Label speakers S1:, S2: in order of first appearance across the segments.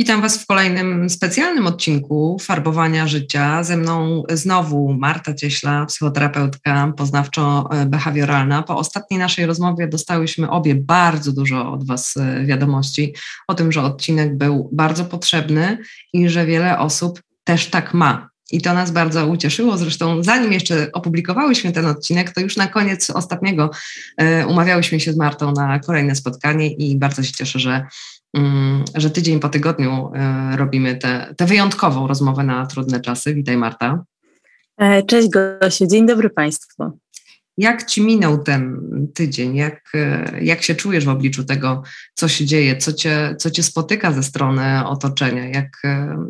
S1: Witam Was w kolejnym specjalnym odcinku Farbowania Życia. Ze mną znowu Marta Cieśla, psychoterapeutka poznawczo-behawioralna. Po ostatniej naszej rozmowie dostałyśmy obie bardzo dużo od Was e, wiadomości o tym, że odcinek był bardzo potrzebny i że wiele osób też tak ma. I to nas bardzo ucieszyło. Zresztą, zanim jeszcze opublikowałyśmy ten odcinek, to już na koniec ostatniego e, umawiałyśmy się z Martą na kolejne spotkanie i bardzo się cieszę, że że tydzień po tygodniu e, robimy tę wyjątkową rozmowę na trudne czasy. Witaj Marta.
S2: E, cześć Gosiu, dzień dobry Państwu.
S1: Jak Ci minął ten tydzień? Jak, e, jak się czujesz w obliczu tego, co się dzieje, co Cię, co cię spotyka ze strony otoczenia? Jak,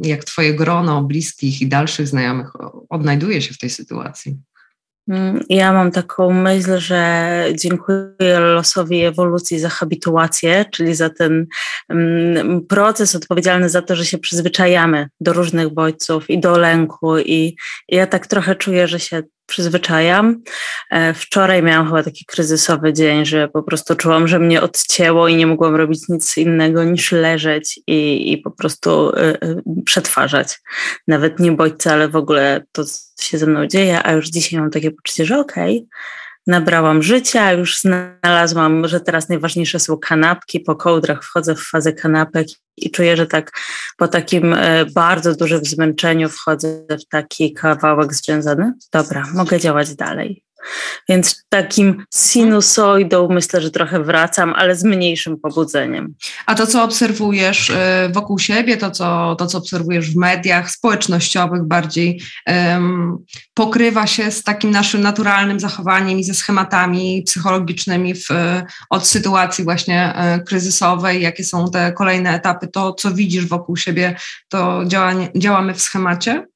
S1: jak Twoje grono bliskich i dalszych znajomych odnajduje się w tej sytuacji?
S2: Mm, ja mam taką myśl, że dziękuję losowi ewolucji za habituację, czyli za ten um, proces odpowiedzialny za to, że się przyzwyczajamy do różnych bodźców i do lęku. I ja tak trochę czuję, że się przyzwyczajam. E, wczoraj miałam chyba taki kryzysowy dzień, że po prostu czułam, że mnie odcięło i nie mogłam robić nic innego niż leżeć i, i po prostu y, y, przetwarzać. Nawet nie bodźce, ale w ogóle to się ze mną dzieje, a już dzisiaj mam takie poczucie, że okej, okay, nabrałam życia, już znalazłam, że teraz najważniejsze są kanapki, po kołdrach wchodzę w fazę kanapek i czuję, że tak po takim e, bardzo dużym zmęczeniu wchodzę w taki kawałek związany. Dobra, mogę działać dalej. Więc takim sinusoidą myślę, że trochę wracam, ale z mniejszym pobudzeniem.
S1: A to, co obserwujesz y, wokół siebie, to, co, to, co obserwujesz w mediach społecznościowych bardziej, um, pokrywa się z takim naszym naturalnym zachowaniem i ze schematami psychologicznymi w, od sytuacji właśnie y, kryzysowej, jakie są te kolejne etapy, to, co widzisz wokół siebie, to działamy w schemacie?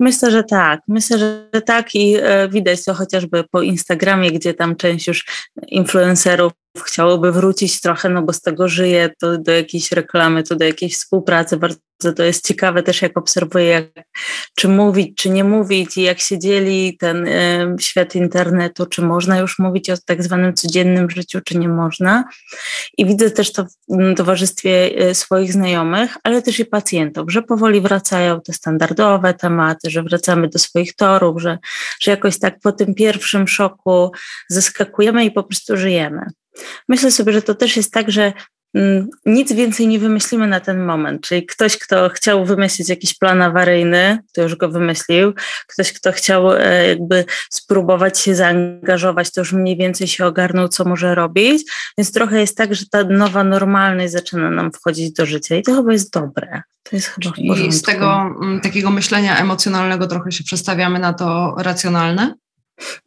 S2: Myślę, że tak. Myślę, że tak i e, widać to chociażby po Instagramie, gdzie tam część już influencerów chciałoby wrócić trochę, no bo z tego żyje, to do jakiejś reklamy, to do jakiejś współpracy. Bardzo to jest ciekawe też, jak obserwuję, jak, czy mówić, czy nie mówić i jak się dzieli ten y, świat internetu, czy można już mówić o tak zwanym codziennym życiu, czy nie można. I widzę też to w towarzystwie y, swoich znajomych, ale też i pacjentów, że powoli wracają te standardowe tematy, że wracamy do swoich torów, że, że jakoś tak po tym pierwszym szoku zaskakujemy i po prostu żyjemy. Myślę sobie, że to też jest tak, że nic więcej nie wymyślimy na ten moment. Czyli ktoś, kto chciał wymyślić jakiś plan awaryjny, to już go wymyślił. Ktoś, kto chciał e, jakby spróbować się zaangażować, to już mniej więcej się ogarnął, co może robić. Więc trochę jest tak, że ta nowa normalność zaczyna nam wchodzić do życia i to chyba jest dobre. To jest chyba
S1: I z tego mm, takiego myślenia emocjonalnego trochę się przestawiamy na to racjonalne?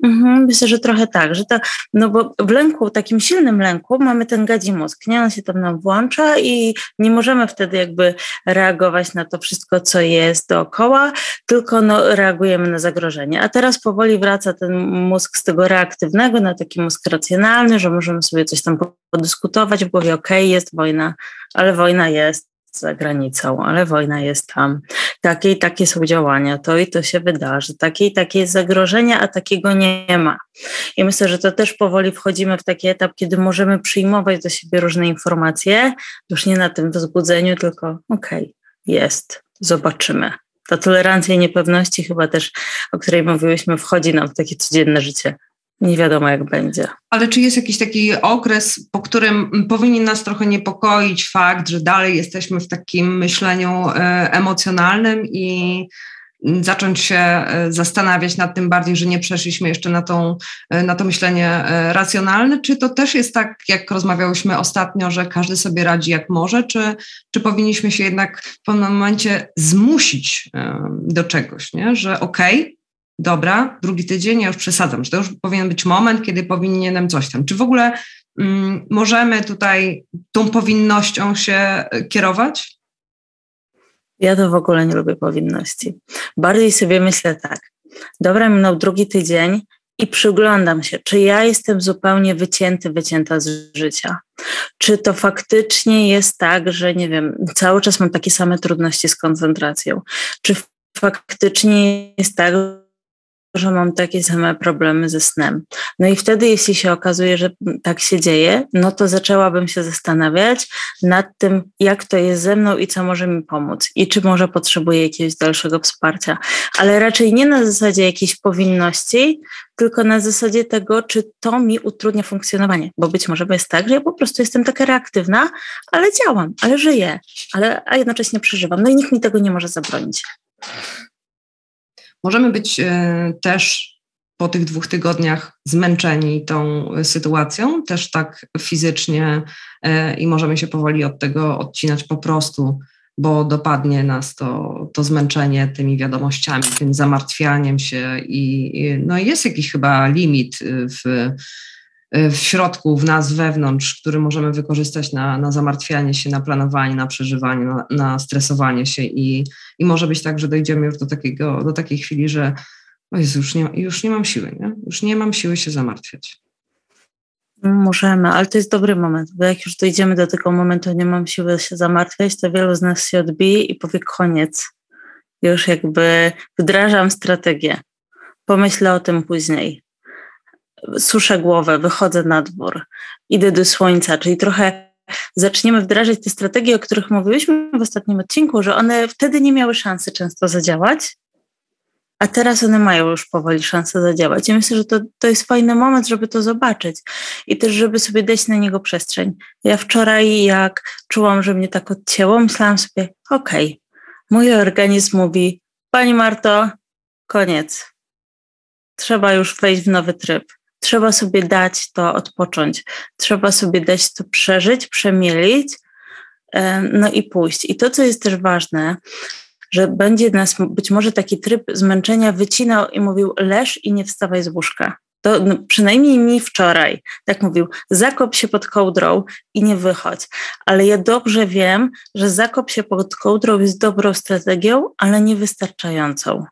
S2: Mhm, myślę, że trochę tak, że to, no bo w lęku, takim silnym lęku mamy ten gadzi mózg, nie? On się tam nam włącza i nie możemy wtedy jakby reagować na to wszystko, co jest dookoła, tylko no, reagujemy na zagrożenie. A teraz powoli wraca ten mózg z tego reaktywnego na taki mózg racjonalny, że możemy sobie coś tam podyskutować w głowie, okej, okay, jest wojna, ale wojna jest, za granicą, ale wojna jest tam. Takie i takie są działania, to i to się wydarzy, takie i takie jest zagrożenie, a takiego nie ma. I myślę, że to też powoli wchodzimy w taki etap, kiedy możemy przyjmować do siebie różne informacje, już nie na tym wzbudzeniu, tylko okej, okay, jest, zobaczymy. Ta tolerancja i niepewności chyba też, o której mówiłyśmy, wchodzi nam w takie codzienne życie nie wiadomo jak będzie.
S1: Ale czy jest jakiś taki okres, po którym powinien nas trochę niepokoić fakt, że dalej jesteśmy w takim myśleniu e, emocjonalnym i zacząć się e, zastanawiać nad tym bardziej, że nie przeszliśmy jeszcze na, tą, e, na to myślenie racjonalne? Czy to też jest tak, jak rozmawiałyśmy ostatnio, że każdy sobie radzi jak może, czy, czy powinniśmy się jednak w pewnym momencie zmusić do czegoś, nie? że okej, okay, dobra, drugi tydzień, ja już przesadzam, że to już powinien być moment, kiedy powinienem coś tam. Czy w ogóle mm, możemy tutaj tą powinnością się kierować?
S2: Ja to w ogóle nie lubię powinności. Bardziej sobie myślę tak, dobra, minął drugi tydzień i przyglądam się, czy ja jestem zupełnie wycięty, wycięta z życia. Czy to faktycznie jest tak, że nie wiem, cały czas mam takie same trudności z koncentracją? Czy faktycznie jest tak, że mam takie same problemy ze snem. No i wtedy, jeśli się okazuje, że tak się dzieje, no to zaczęłabym się zastanawiać nad tym, jak to jest ze mną i co może mi pomóc i czy może potrzebuję jakiegoś dalszego wsparcia. Ale raczej nie na zasadzie jakiejś powinności, tylko na zasadzie tego, czy to mi utrudnia funkcjonowanie. Bo być może jest tak, że ja po prostu jestem taka reaktywna, ale działam, ale żyję, ale, a jednocześnie przeżywam. No i nikt mi tego nie może zabronić.
S1: Możemy być e, też po tych dwóch tygodniach zmęczeni tą sytuacją, też tak fizycznie e, i możemy się powoli od tego odcinać po prostu, bo dopadnie nas to, to zmęczenie tymi wiadomościami, tym zamartwianiem się i no jest jakiś chyba limit w, w środku, w nas wewnątrz, który możemy wykorzystać na, na zamartwianie się, na planowanie, na przeżywanie, na, na stresowanie się i, i może być tak, że dojdziemy już do, takiego, do takiej chwili, że o Jezu, już, nie, już nie mam siły, nie? już nie mam siły się zamartwiać.
S2: Możemy, ale to jest dobry moment, bo jak już dojdziemy do tego momentu, nie mam siły się zamartwiać, to wielu z nas się odbije i powie koniec. Już jakby wdrażam strategię. Pomyślę o tym później suszę głowę, wychodzę na dwór, idę do słońca, czyli trochę zaczniemy wdrażać te strategie, o których mówiłyśmy w ostatnim odcinku, że one wtedy nie miały szansy często zadziałać, a teraz one mają już powoli szansę zadziałać. I myślę, że to, to jest fajny moment, żeby to zobaczyć i też, żeby sobie dać na niego przestrzeń. Ja wczoraj, jak czułam, że mnie tak odcięło, myślałam sobie, okej, okay, mój organizm mówi, Pani Marto, koniec. Trzeba już wejść w nowy tryb trzeba sobie dać to odpocząć, trzeba sobie dać to przeżyć, przemielić, no i pójść. I to, co jest też ważne, że będzie nas być może taki tryb zmęczenia wycinał i mówił leż i nie wstawaj z łóżka. To no, przynajmniej mi wczoraj tak mówił, zakop się pod kołdrą i nie wychodź. Ale ja dobrze wiem, że zakop się pod kołdrą jest dobrą strategią, ale niewystarczającą.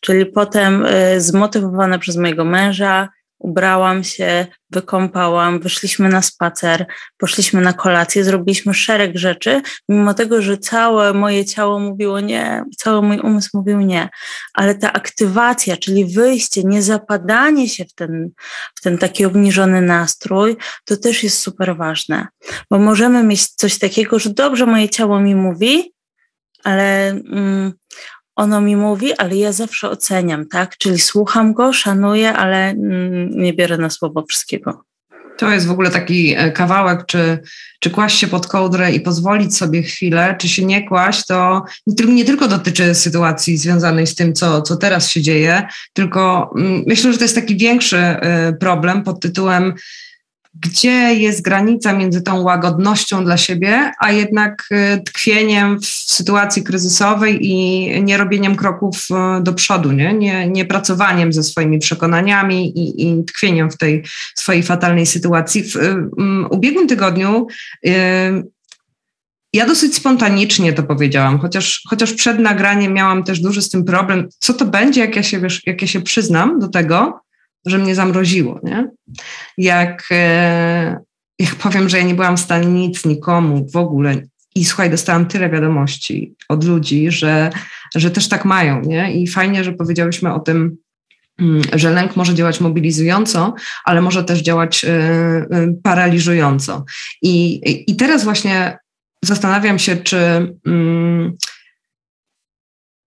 S2: Czyli potem y, zmotywowana przez mojego męża, ubrałam się, wykąpałam, wyszliśmy na spacer, poszliśmy na kolację, zrobiliśmy szereg rzeczy, mimo tego, że całe moje ciało mówiło nie, cały mój umysł mówił nie, ale ta aktywacja, czyli wyjście, nie zapadanie się w ten, w ten taki obniżony nastrój, to też jest super ważne, bo możemy mieć coś takiego, że dobrze moje ciało mi mówi, ale mm, ono mi mówi, ale ja zawsze oceniam, tak? Czyli słucham go, szanuję, ale mm, nie biorę na słowo wszystkiego.
S1: To jest w ogóle taki e, kawałek, czy, czy kłaść się pod kołdrę i pozwolić sobie chwilę, czy się nie kłaść, to nie tylko dotyczy sytuacji związanej z tym, co, co teraz się dzieje, tylko mm, myślę, że to jest taki większy e, problem pod tytułem gdzie jest granica między tą łagodnością dla siebie, a jednak y, tkwieniem w sytuacji kryzysowej i nie robieniem kroków y, do przodu, nie, nie, nie pracowaniem ze swoimi przekonaniami i, i tkwieniem w tej swojej fatalnej sytuacji. W um, ubiegłym tygodniu ja dosyć spontanicznie to powiedziałam, chociaż, chociaż przed nagraniem miałam też duży z tym problem, co to będzie, jak ja się, wiesz, jak ja się przyznam do tego, że mnie zamroziło, nie? Jak, e, jak powiem, że ja nie byłam w stanie nic nikomu w ogóle i słuchaj, dostałam tyle wiadomości od ludzi, że, że też tak mają, nie? I fajnie, że powiedziałyśmy o tym, mm, że lęk może działać mobilizująco, ale może też działać e, e, paraliżująco. I, i teraz właśnie zastanawiam się, czy mm,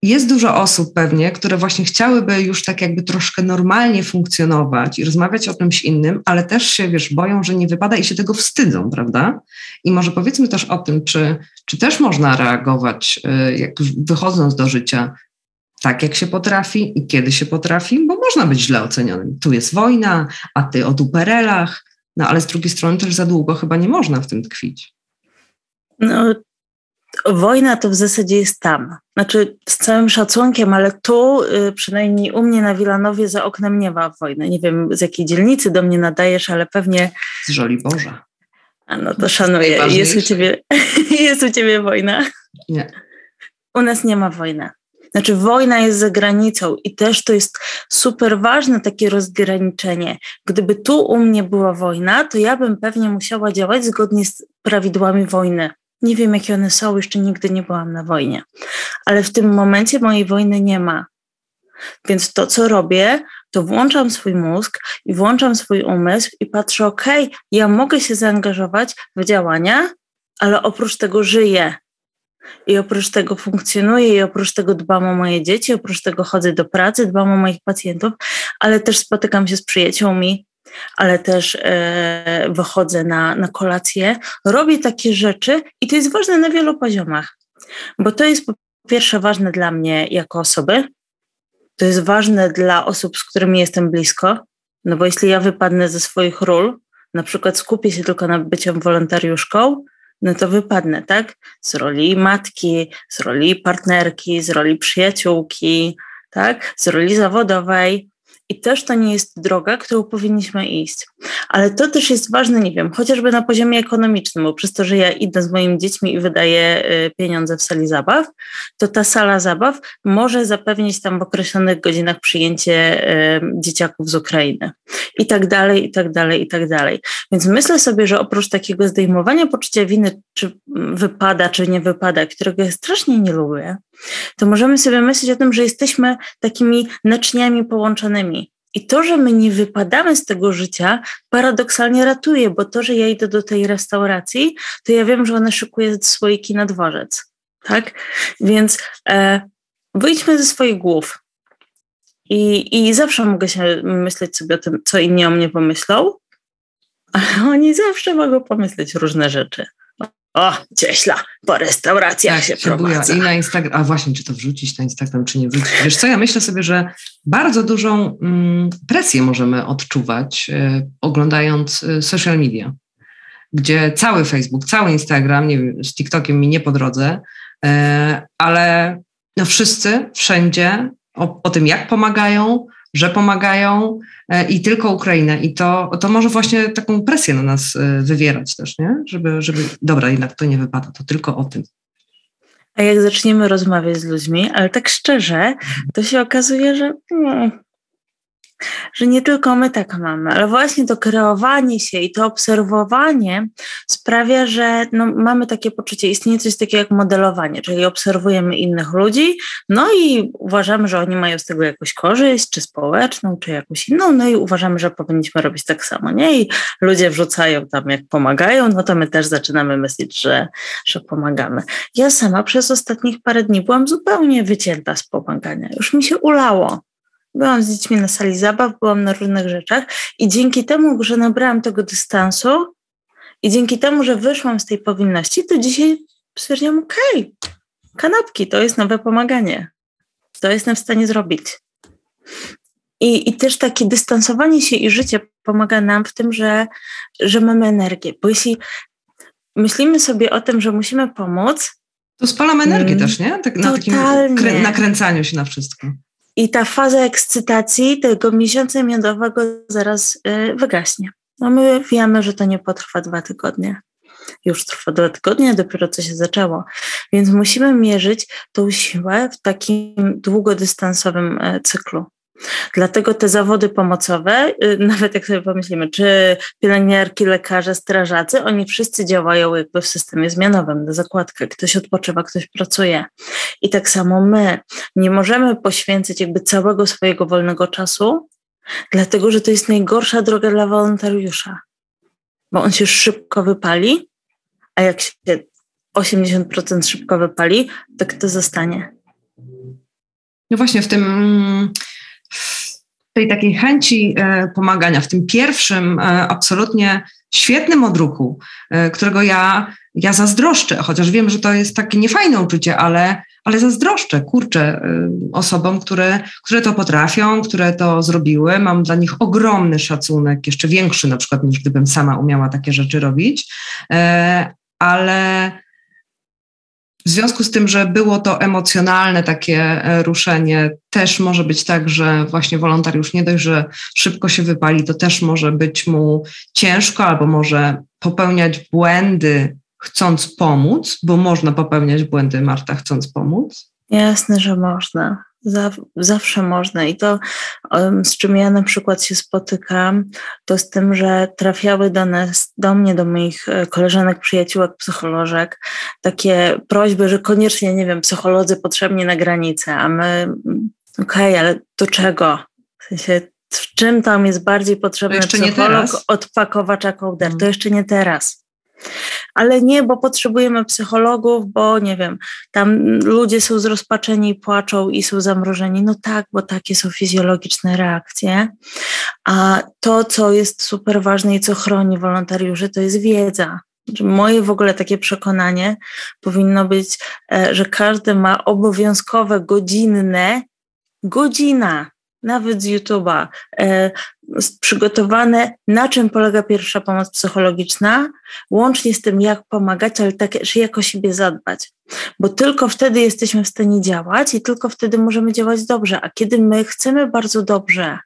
S1: jest dużo osób pewnie, które właśnie chciałyby już tak jakby troszkę normalnie funkcjonować i rozmawiać o czymś innym, ale też się, wiesz, boją, że nie wypada i się tego wstydzą, prawda? I może powiedzmy też o tym, czy, czy też można reagować, y, jak wychodząc do życia tak, jak się potrafi i kiedy się potrafi, bo można być źle ocenionym. Tu jest wojna, a ty o duperelach, no ale z drugiej strony też za długo chyba nie można w tym tkwić.
S2: No, wojna to w zasadzie jest tam. Znaczy z całym szacunkiem, ale tu y, przynajmniej u mnie na Wilanowie za oknem nie ma wojny. Nie wiem z jakiej dzielnicy do mnie nadajesz, ale pewnie...
S1: Z Żoli Boża.
S2: A no to szanuję. Jest u, ciebie, jest u ciebie wojna?
S1: Nie.
S2: U nas nie ma wojny. Znaczy, wojna jest za granicą i też to jest super ważne takie rozgraniczenie. Gdyby tu u mnie była wojna, to ja bym pewnie musiała działać zgodnie z prawidłami wojny. Nie wiem, jakie one są, jeszcze nigdy nie byłam na wojnie, ale w tym momencie mojej wojny nie ma. Więc to, co robię, to włączam swój mózg i włączam swój umysł i patrzę, ok, ja mogę się zaangażować w działania, ale oprócz tego żyję. I oprócz tego funkcjonuję, i oprócz tego dbam o moje dzieci, oprócz tego chodzę do pracy, dbam o moich pacjentów, ale też spotykam się z przyjaciółmi, ale też e, wychodzę na, na kolację, robię takie rzeczy i to jest ważne na wielu poziomach, bo to jest po pierwsze ważne dla mnie jako osoby, to jest ważne dla osób, z którymi jestem blisko, no bo jeśli ja wypadnę ze swoich ról, na przykład skupię się tylko na byciem wolontariuszką, no to wypadnę, tak? Z roli matki, z roli partnerki, z roli przyjaciółki, tak? Z roli zawodowej. I też to nie jest droga, którą powinniśmy iść. Ale to też jest ważne, nie wiem, chociażby na poziomie ekonomicznym, bo przez to, że ja idę z moimi dziećmi i wydaję y, pieniądze w sali zabaw, to ta sala zabaw może zapewnić tam w określonych godzinach przyjęcie y, dzieciaków z Ukrainy. I tak dalej, i tak dalej, i tak dalej. Więc myślę sobie, że oprócz takiego zdejmowania poczucia winy, czy wypada, czy nie wypada, którego ja strasznie nie lubię, to możemy sobie myśleć o tym, że jesteśmy takimi naczyniami połączonymi. I to, że my nie wypadamy z tego życia, paradoksalnie ratuje, bo to, że ja idę do tej restauracji, to ja wiem, że ona szykuje słoiki na dworzec. Tak? Więc e, wyjdźmy ze swoich głów. I, I zawsze mogę się myśleć sobie o tym, co inni o mnie pomyślą, ale oni zawsze mogą pomyśleć różne rzeczy. O, cieśla, po restauracjach tak, się prowadza.
S1: I na Instagram, a właśnie, czy to wrzucić na Instagram, czy nie wrzucić. Wiesz co, ja myślę sobie, że bardzo dużą mm, presję możemy odczuwać, y, oglądając y, social media, gdzie cały Facebook, cały Instagram, nie wiem, z TikTokiem mi nie po drodze, y, ale no wszyscy, wszędzie o, o tym, jak pomagają, że pomagają e, i tylko Ukrainę. I to, to może właśnie taką presję na nas e, wywierać też, nie? Żeby, żeby, dobra, jednak to nie wypada, to tylko o tym.
S2: A jak zaczniemy rozmawiać z ludźmi, ale tak szczerze, to się okazuje, że hmm, że nie tylko my tak mamy, ale właśnie to kreowanie się i to obserwowanie sprawia, że no, mamy takie poczucie, istnieje coś takiego jak modelowanie, czyli obserwujemy innych ludzi, no i uważamy, że oni mają z tego jakąś korzyść, czy społeczną, czy jakąś inną, no i uważamy, że powinniśmy robić tak samo, nie? I ludzie wrzucają tam, jak pomagają, no to my też zaczynamy myśleć, że, że pomagamy. Ja sama przez ostatnich parę dni byłam zupełnie wycięta z pomagania, już mi się ulało. Byłam z dziećmi na sali zabaw, byłam na różnych rzeczach i dzięki temu, że nabrałam tego dystansu i dzięki temu, że wyszłam z tej powinności, to dzisiaj stwierdziłam, okej, okay, kanapki to jest nowe pomaganie. To jestem w stanie zrobić. I, I też takie dystansowanie się i życie pomaga nam w tym, że, że mamy energię. Bo jeśli myślimy sobie o tym, że musimy pomóc,
S1: to spalamy energię hmm, też, nie? Tak na totalnie. takim nakręcaniu się na wszystko.
S2: I ta faza ekscytacji tego miesiąca miodowego zaraz y, wygaśnie. No my wiemy, że to nie potrwa dwa tygodnie. Już trwa dwa tygodnie, dopiero co się zaczęło. Więc musimy mierzyć tą siłę w takim długodystansowym y, cyklu. Dlatego te zawody pomocowe, y, nawet jak sobie pomyślimy, czy pielęgniarki, lekarze, strażacy, oni wszyscy działają jakby w systemie zmianowym, na zakładkę. Ktoś odpoczywa, ktoś pracuje. I tak samo my nie możemy poświęcić jakby całego swojego wolnego czasu, dlatego że to jest najgorsza droga dla wolontariusza, bo on się szybko wypali, a jak się 80% szybko wypali, to kto zostanie?
S1: No właśnie w tym tej takiej chęci e, pomagania, w tym pierwszym e, absolutnie świetnym odruchu, e, którego ja, ja zazdroszczę, chociaż wiem, że to jest takie niefajne uczucie, ale, ale zazdroszczę, kurczę, osobom, które, które to potrafią, które to zrobiły. Mam dla nich ogromny szacunek, jeszcze większy na przykład niż gdybym sama umiała takie rzeczy robić, ale w związku z tym, że było to emocjonalne takie e, ruszenie, też może być tak, że właśnie wolontariusz nie dość, że szybko się wypali, to też może być mu ciężko albo może popełniać błędy, chcąc pomóc, bo można popełniać błędy, Marta, chcąc pomóc.
S2: Jasne, że można. Zawsze można. I to, z czym ja na przykład się spotykam, to z tym, że trafiały do nas, do mnie, do moich e, koleżanek, przyjaciółek, psycholożek, takie prośby, że koniecznie, nie wiem, psycholodzy potrzebni na granicę, a my, okej, okay, ale do czego? W sensie, w czym tam jest bardziej potrzebny psycholog od pakowacza kołder? To jeszcze nie teraz ale nie, bo potrzebujemy psychologów, bo nie wiem, tam ludzie są zrozpaczeni, płaczą i są zamrożeni. No tak, bo takie są fizjologiczne reakcje. A to, co jest super ważne i co chroni wolontariuszy, to jest wiedza. Moje w ogóle takie przekonanie powinno być, e, że każdy ma obowiązkowe godzinne, godzina nawet z YouTube'a, e, przygotowane, na czym polega pierwsza pomoc psychologiczna, łącznie z tym, jak pomagać, ale także jak o siebie zadbać. Bo tylko wtedy jesteśmy w stanie działać i tylko wtedy możemy działać dobrze. A kiedy my chcemy bardzo dobrze,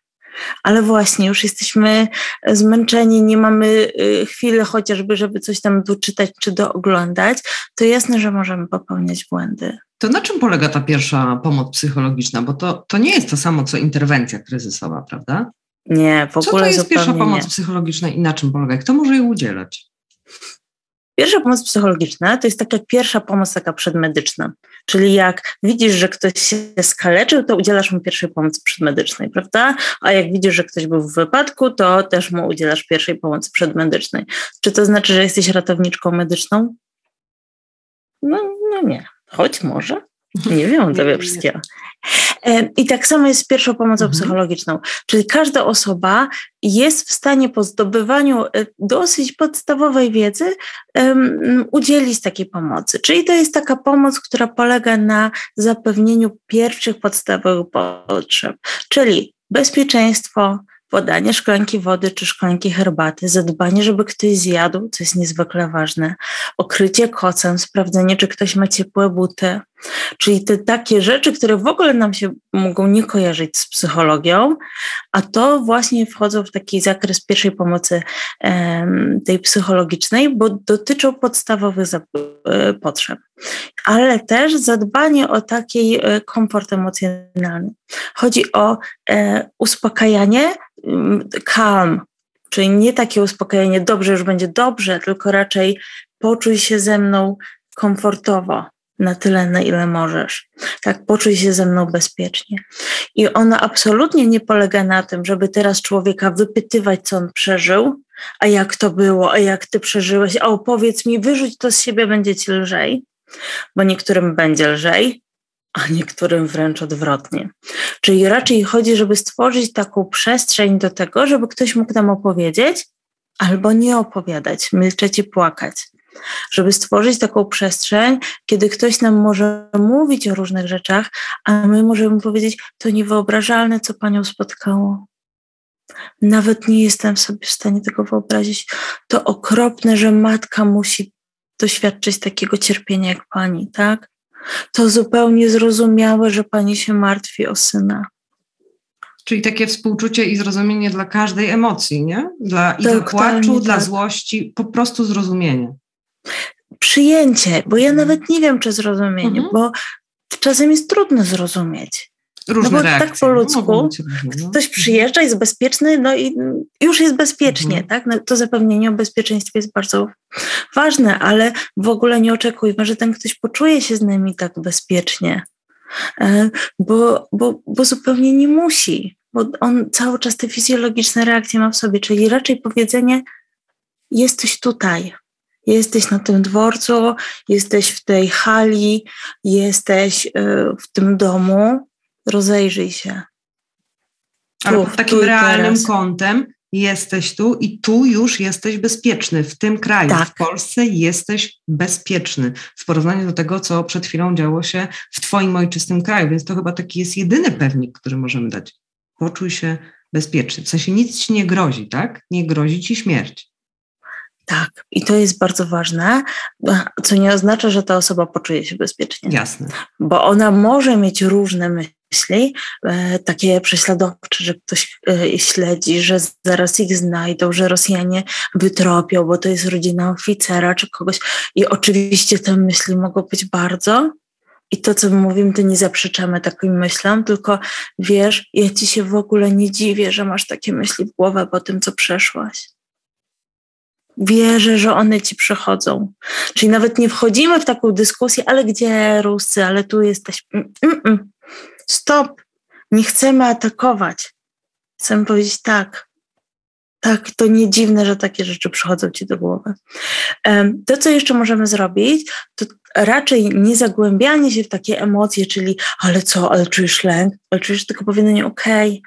S2: ale właśnie już jesteśmy zmęczeni, nie mamy y, chwili chociażby, żeby coś tam doczytać czy dooglądać, to jasne, że możemy popełniać błędy.
S1: To na czym polega ta pierwsza pomoc psychologiczna? Bo to, to nie jest to samo, co interwencja kryzysowa, prawda?
S2: Nie, w ogóle Co
S1: to jest pierwsza pomoc
S2: nie.
S1: psychologiczna i na czym polega? Kto może jej udzielać?
S2: Pierwsza pomoc psychologiczna to jest taka pierwsza pomoc taka przedmedyczna. Czyli jak widzisz, że ktoś się skaleczył, to udzielasz mu pierwszej pomocy przedmedycznej, prawda? A jak widzisz, że ktoś był w wypadku, to też mu udzielasz pierwszej pomocy przedmedycznej. Czy to znaczy, że jesteś ratowniczką medyczną? No, no nie. Choć może. Nie wiem tego wszystkiego. E, I tak samo jest z pierwszą pomocą mhm. psychologiczną, czyli każda osoba jest w stanie po zdobywaniu e, dosyć podstawowej wiedzy um, udzielić takiej pomocy. Czyli to jest taka pomoc, która polega na zapewnieniu pierwszych podstawowych potrzeb, czyli bezpieczeństwo, podanie szklanki wody czy szklanki herbaty, zadbanie, żeby ktoś zjadł, co jest niezwykle ważne, okrycie kocem, sprawdzenie, czy ktoś ma ciepłe buty, czyli te takie rzeczy, które w ogóle nam się mogą nie kojarzyć z psychologią, a to właśnie wchodzą w taki zakres pierwszej pomocy tej psychologicznej, bo dotyczą podstawowych e, potrzeb, ale też zadbanie o taki e, komfort emocjonalny. Chodzi o e, uspokajanie, calm, czyli nie takie uspokojenie, dobrze, już będzie dobrze, tylko raczej poczuj się ze mną komfortowo na tyle, na ile możesz. Tak, poczuj się ze mną bezpiecznie. I ona absolutnie nie polega na tym, żeby teraz człowieka wypytywać, co on przeżył, a jak to było, a jak ty przeżyłeś, a opowiedz mi, wyrzuć to z siebie, będzie ci lżej, bo niektórym będzie lżej, a niektórym wręcz odwrotnie. Czyli raczej chodzi, żeby stworzyć taką przestrzeń do tego, żeby ktoś mógł nam opowiedzieć albo nie opowiadać, milczeć i płakać. Żeby stworzyć taką przestrzeń, kiedy ktoś nam może mówić o różnych rzeczach, a my możemy powiedzieć, to niewyobrażalne, co panią spotkało. Nawet nie jestem sobie w stanie tego wyobrazić. To okropne, że matka musi doświadczyć takiego cierpienia jak pani, tak? to zupełnie zrozumiałe, że pani się martwi o syna.
S1: Czyli takie współczucie i zrozumienie dla każdej emocji, nie? Dla, I dla płaczu, tak. dla złości, po prostu zrozumienie.
S2: Przyjęcie, bo ja nawet nie wiem, czy zrozumienie, mhm. bo czasem jest trudno zrozumieć.
S1: Różne
S2: no bo
S1: reakcje.
S2: tak po ludzku, no. ktoś przyjeżdża, jest bezpieczny, no i już jest bezpiecznie, mhm. tak? No, to zapewnienie o bezpieczeństwie jest bardzo ważne, ale w ogóle nie oczekujmy, że ten ktoś poczuje się z nami tak bezpiecznie, e, bo, bo, bo zupełnie nie musi, bo on cały czas te fizjologiczne reakcje ma w sobie, czyli raczej powiedzenie jesteś tutaj, jesteś na tym dworcu, jesteś w tej hali, jesteś e, w tym domu, rozejrzyj się.
S1: Ale pod takim realnym teraz. kątem jesteś tu i tu już jesteś bezpieczny. W tym kraju, tak. w Polsce jesteś bezpieczny w porównaniu do tego, co przed chwilą działo się w Twoim ojczystym kraju. Więc to chyba taki jest jedyny pewnik, który możemy dać. Poczuj się bezpieczny. W sensie nic ci nie grozi, tak? Nie grozi ci śmierć.
S2: Tak, i to jest bardzo ważne, co nie oznacza, że ta osoba poczuje się bezpiecznie.
S1: Jasne.
S2: Bo ona może mieć różne myśli e, takie prześladowcze, że ktoś e, śledzi, że zaraz ich znajdą, że Rosjanie wytropią, bo to jest rodzina oficera czy kogoś. I oczywiście te myśli mogą być bardzo I to, co my mówimy, to nie zaprzeczamy takim myślom, tylko wiesz, ja ci się w ogóle nie dziwię, że masz takie myśli w głowę po tym, co przeszłaś. Wierzę, że one ci przychodzą. Czyli nawet nie wchodzimy w taką dyskusję, ale gdzie Ruscy, ale tu jesteś. Mm, mm, mm. Stop. Nie chcemy atakować. Chcemy powiedzieć tak. Tak, to nie dziwne, że takie rzeczy przychodzą ci do głowy. To, co jeszcze możemy zrobić, to raczej nie zagłębianie się w takie emocje, czyli ale co, ale czujesz lęk, ale czujesz tylko powiedzenie okej, okay,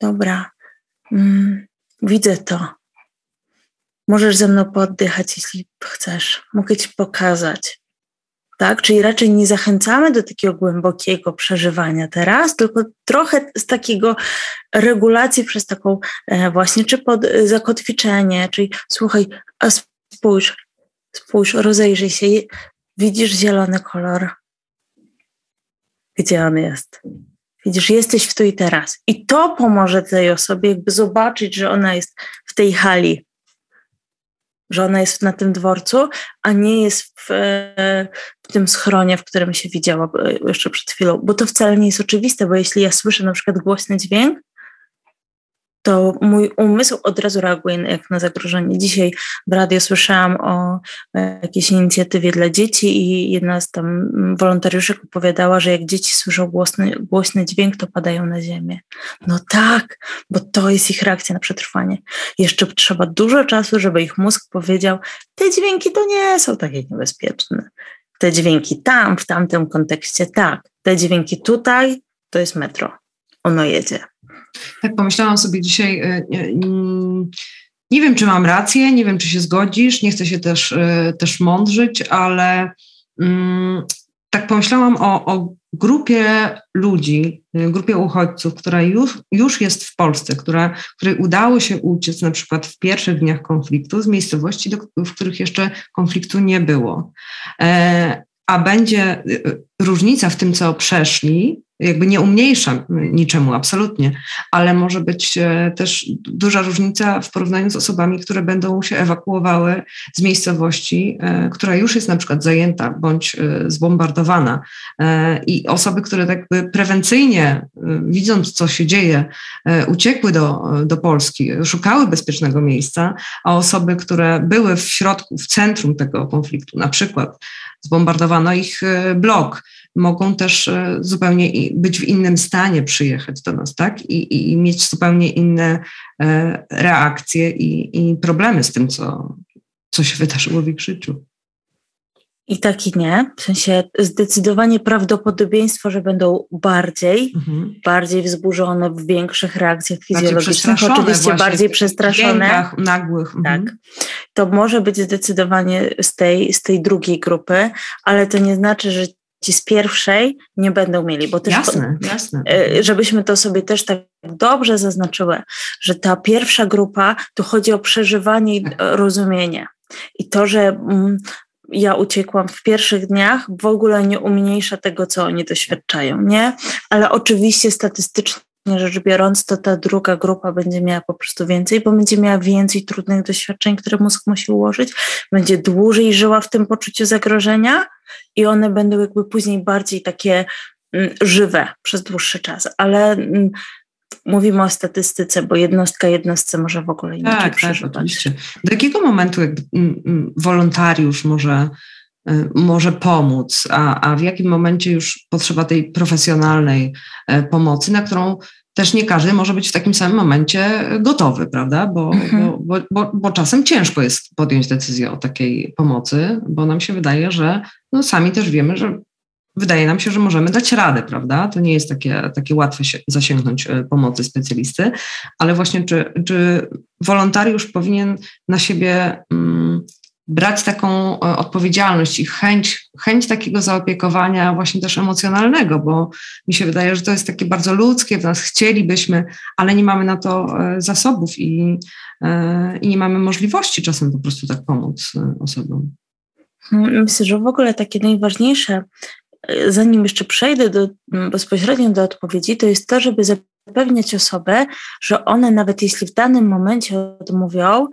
S2: dobra, mm, widzę to. Możesz ze mną poddychać, jeśli chcesz. Mogę ci pokazać. Tak? Czyli raczej nie zachęcamy do takiego głębokiego przeżywania teraz, tylko trochę z takiego regulacji przez taką e, właśnie, czy pod zakotwiczenie, czyli słuchaj, a spójrz, spójrz, rozejrzyj się, widzisz zielony kolor. Gdzie on jest? Widzisz, jesteś w tu i teraz. I to pomoże tej osobie jakby zobaczyć, że ona jest w tej hali, że ona jest na tym dworcu, a nie jest w, w, tym schronie, w którym się widziała e, jeszcze przed chwilą. Bo to wcale nie jest oczywiste, bo jeśli ja słyszę na przykład głośny dźwięk, to mój umysł od razu reaguje jak na zagrożenie. Dzisiaj w radio słyszałam o jakiejś inicjatywie dla dzieci i jedna z tam wolontariuszek opowiadała, że jak dzieci słyszą głośny, głośny dźwięk, to padają na ziemię. No tak, bo to jest ich reakcja na przetrwanie. Jeszcze trzeba dużo czasu, żeby ich mózg powiedział, te dźwięki to nie są takie niebezpieczne. Te dźwięki tam, w tamtym kontekście tak. Te dźwięki tutaj, to jest metro. Ono jedzie.
S1: Tak pomyślałam sobie dzisiaj, e, nie wiem, czy mam rację, nie wiem, czy się zgodzisz, nie chcę się też, e, też mądrzyć, ale mm, tak pomyślałam o, o grupie ludzi, e, grupie uchodźców, która już, już jest w Polsce, która, której udało się uciec na przykład w pierwszych dniach konfliktu z miejscowości, do, w których jeszcze konfliktu nie było. a będzie różnica w tym, co przeszli, jakby nie umniejsza niczemu, absolutnie, ale może być e, też duża różnica w porównaniu z osobami, które będą się ewakuowały z miejscowości, e, która już jest na przykład zajęta bądź e, zbombardowana. I osoby, które jakby prewencyjnie, widząc co się dzieje, uciekły do, do Polski, szukały bezpiecznego miejsca, a osoby, które były w środku, w centrum tego konfliktu, na przykład zbombardowano ich blok, mogą też e, zupełnie być w innym stanie przyjechać do nas, tak? I, i mieć zupełnie inne e, reakcje i, i problemy z tym, co, co się wydarzyło w ich życiu.
S2: I tak i nie. W sensie zdecydowanie prawdopodobieństwo, że będą bardziej, mhm. bardziej wzburzone w większych reakcjach fizjologicznych, oczywiście bardziej przestraszone.
S1: nagłych.
S2: Mhm. Tak. To może być zdecydowanie z tej, z tej drugiej grupy, ale to nie znaczy, że ci z pierwszej nie będą mieli, bo też
S1: jasne, jasne.
S2: E, żebyśmy to sobie też tak dobrze zaznaczyły, że ta pierwsza grupa, tu chodzi o przeżywanie i rozumienie. I to, że mm, ja uciekłam w pierwszych dniach, w ogóle nie umniejsza tego, co oni doświadczają, nie? Ale oczywiście statystycznie rzecz biorąc, to ta druga grupa będzie miała po prostu więcej, bo będzie miała więcej trudnych doświadczeń, które mózg musi ułożyć, będzie dłużej żyła w tym poczuciu zagrożenia i one będą jakby później bardziej takie mm, żywe przez dłuższy czas. Ale mm, mówimy o statystyce, bo jednostka jednostce może w ogóle inaczej tak, przeżywać. Tak, oczywiście.
S1: Do jakiego momentu jakby mm, wolontariusz może y, może pomóc, a, a w jakim momencie już potrzeba tej profesjonalnej e, pomocy, na którą też nie każdy może być w takim samym momencie gotowy, prawda? Bo, mhm. bo, bo, bo, czasem ciężko jest podjąć decyzję o takiej pomocy, bo nam się wydaje, że no sami też wiemy, że wydaje nam się, że możemy dać radę, prawda? To nie jest takie, takie łatwe zasięgnąć e, pomocy specjalisty, ale właśnie czy, czy wolontariusz powinien na siebie. Mm, brać taką e, odpowiedzialność i chęć, chęć takiego zaopiekowania właśnie też emocjonalnego, bo mi się wydaje, że to jest takie bardzo ludzkie, w nas chcielibyśmy, ale nie mamy na to e, zasobów i, e, i nie mamy możliwości czasem po prostu tak pomóc osobom.
S2: Myślę, że w ogóle takie najważniejsze, zanim jeszcze przejdę do, bezpośrednio do odpowiedzi, to jest to, żeby zapewniać osobę, że one nawet jeśli w danym momencie odmówią